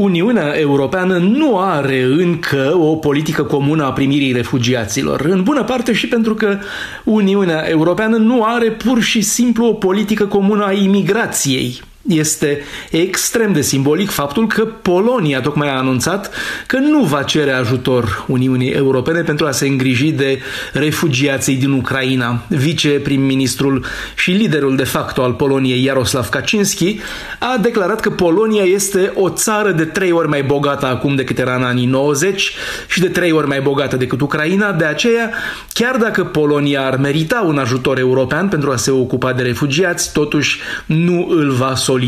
Uniunea Europeană nu are încă o politică comună a primirii refugiaților, în bună parte și pentru că Uniunea Europeană nu are pur și simplu o politică comună a imigrației. Este extrem de simbolic faptul că Polonia tocmai a anunțat că nu va cere ajutor Uniunii Europene pentru a se îngriji de refugiații din Ucraina. Viceprim-ministrul și liderul de facto al Poloniei, Jaroslav Kaczynski, a declarat că Polonia este o țară de trei ori mai bogată acum decât era în anii 90 și de trei ori mai bogată decât Ucraina. De aceea, chiar dacă Polonia ar merita un ajutor european pentru a se ocupa de refugiați, totuși nu îl va solicita.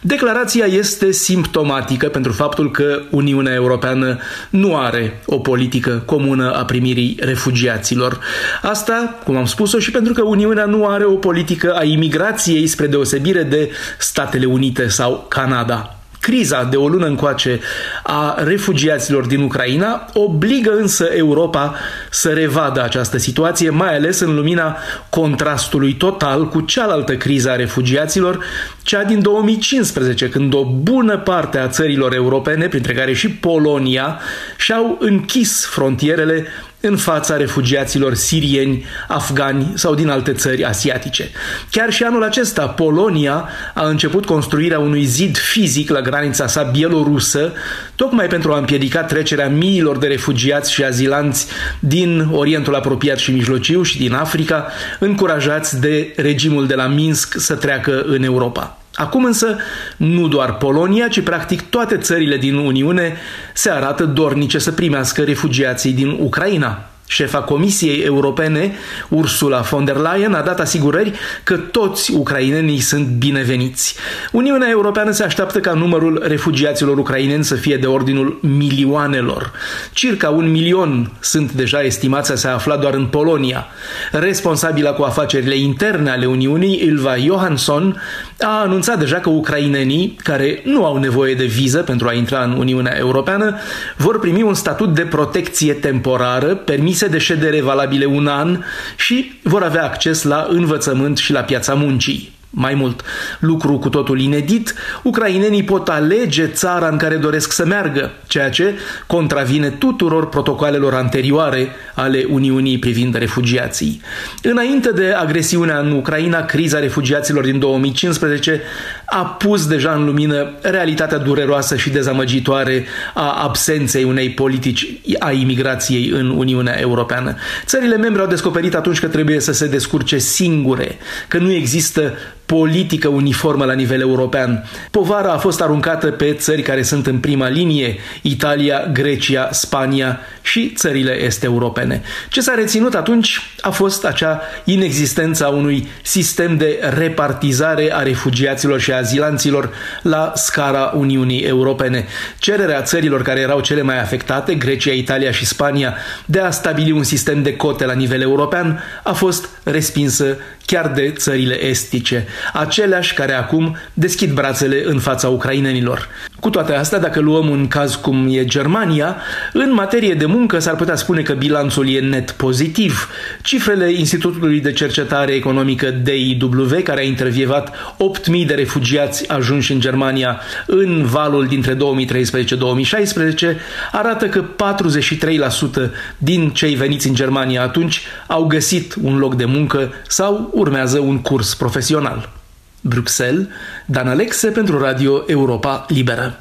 Declarația este simptomatică pentru faptul că Uniunea Europeană nu are o politică comună a primirii refugiaților. Asta, cum am spus-o, și pentru că Uniunea nu are o politică a imigrației spre deosebire de Statele Unite sau Canada. Criza de o lună încoace a refugiaților din Ucraina obligă însă Europa să revadă această situație, mai ales în lumina contrastului total cu cealaltă criză a refugiaților, cea din 2015, când o bună parte a țărilor europene, printre care și Polonia, și-au închis frontierele în fața refugiaților sirieni, afgani sau din alte țări asiatice. Chiar și anul acesta, Polonia a început construirea unui zid fizic la granița sa bielorusă, tocmai pentru a împiedica trecerea miilor de refugiați și azilanți din Orientul apropiat și mijlociu și din Africa, încurajați de regimul de la Minsk să treacă în Europa. Acum însă nu doar Polonia, ci practic toate țările din Uniune se arată dornice să primească refugiații din Ucraina. Șefa Comisiei Europene, Ursula von der Leyen, a dat asigurări că toți ucrainenii sunt bineveniți. Uniunea Europeană se așteaptă ca numărul refugiaților ucraineni să fie de ordinul milioanelor. Circa un milion sunt deja estimați a se afla doar în Polonia. Responsabila cu afacerile interne ale Uniunii, Ilva Johansson, a anunțat deja că ucrainenii, care nu au nevoie de viză pentru a intra în Uniunea Europeană, vor primi un statut de protecție temporară permis permise de ședere valabile un an și vor avea acces la învățământ și la piața muncii. Mai mult, lucru cu totul inedit, ucrainenii pot alege țara în care doresc să meargă, ceea ce contravine tuturor protocoalelor anterioare ale Uniunii privind refugiații. Înainte de agresiunea în Ucraina, criza refugiaților din 2015 a pus deja în lumină realitatea dureroasă și dezamăgitoare a absenței unei politici a imigrației în Uniunea Europeană. Țările membre au descoperit atunci că trebuie să se descurce singure, că nu există politică uniformă la nivel european. Povara a fost aruncată pe țări care sunt în prima linie, Italia, Grecia, Spania și țările est europene. Ce s-a reținut atunci a fost acea inexistență a unui sistem de repartizare a refugiaților și azilanților la scara Uniunii Europene. Cererea țărilor care erau cele mai afectate, Grecia, Italia și Spania, de a stabili un sistem de cote la nivel european a fost respinsă chiar de țările estice, aceleași care acum deschid brațele în fața ucrainenilor. Cu toate astea, dacă luăm un caz cum e Germania, în materie de muncă s-ar putea spune că bilanțul e net pozitiv. Cifrele Institutului de Cercetare Economică DIW, care a intervievat 8.000 de refugiați ajunși în Germania în valul dintre 2013-2016, arată că 43% din cei veniți în Germania atunci au găsit un loc de muncă sau urmează un curs profesional. Bruxelles, Dan Alexe pentru Radio Europa Liberă.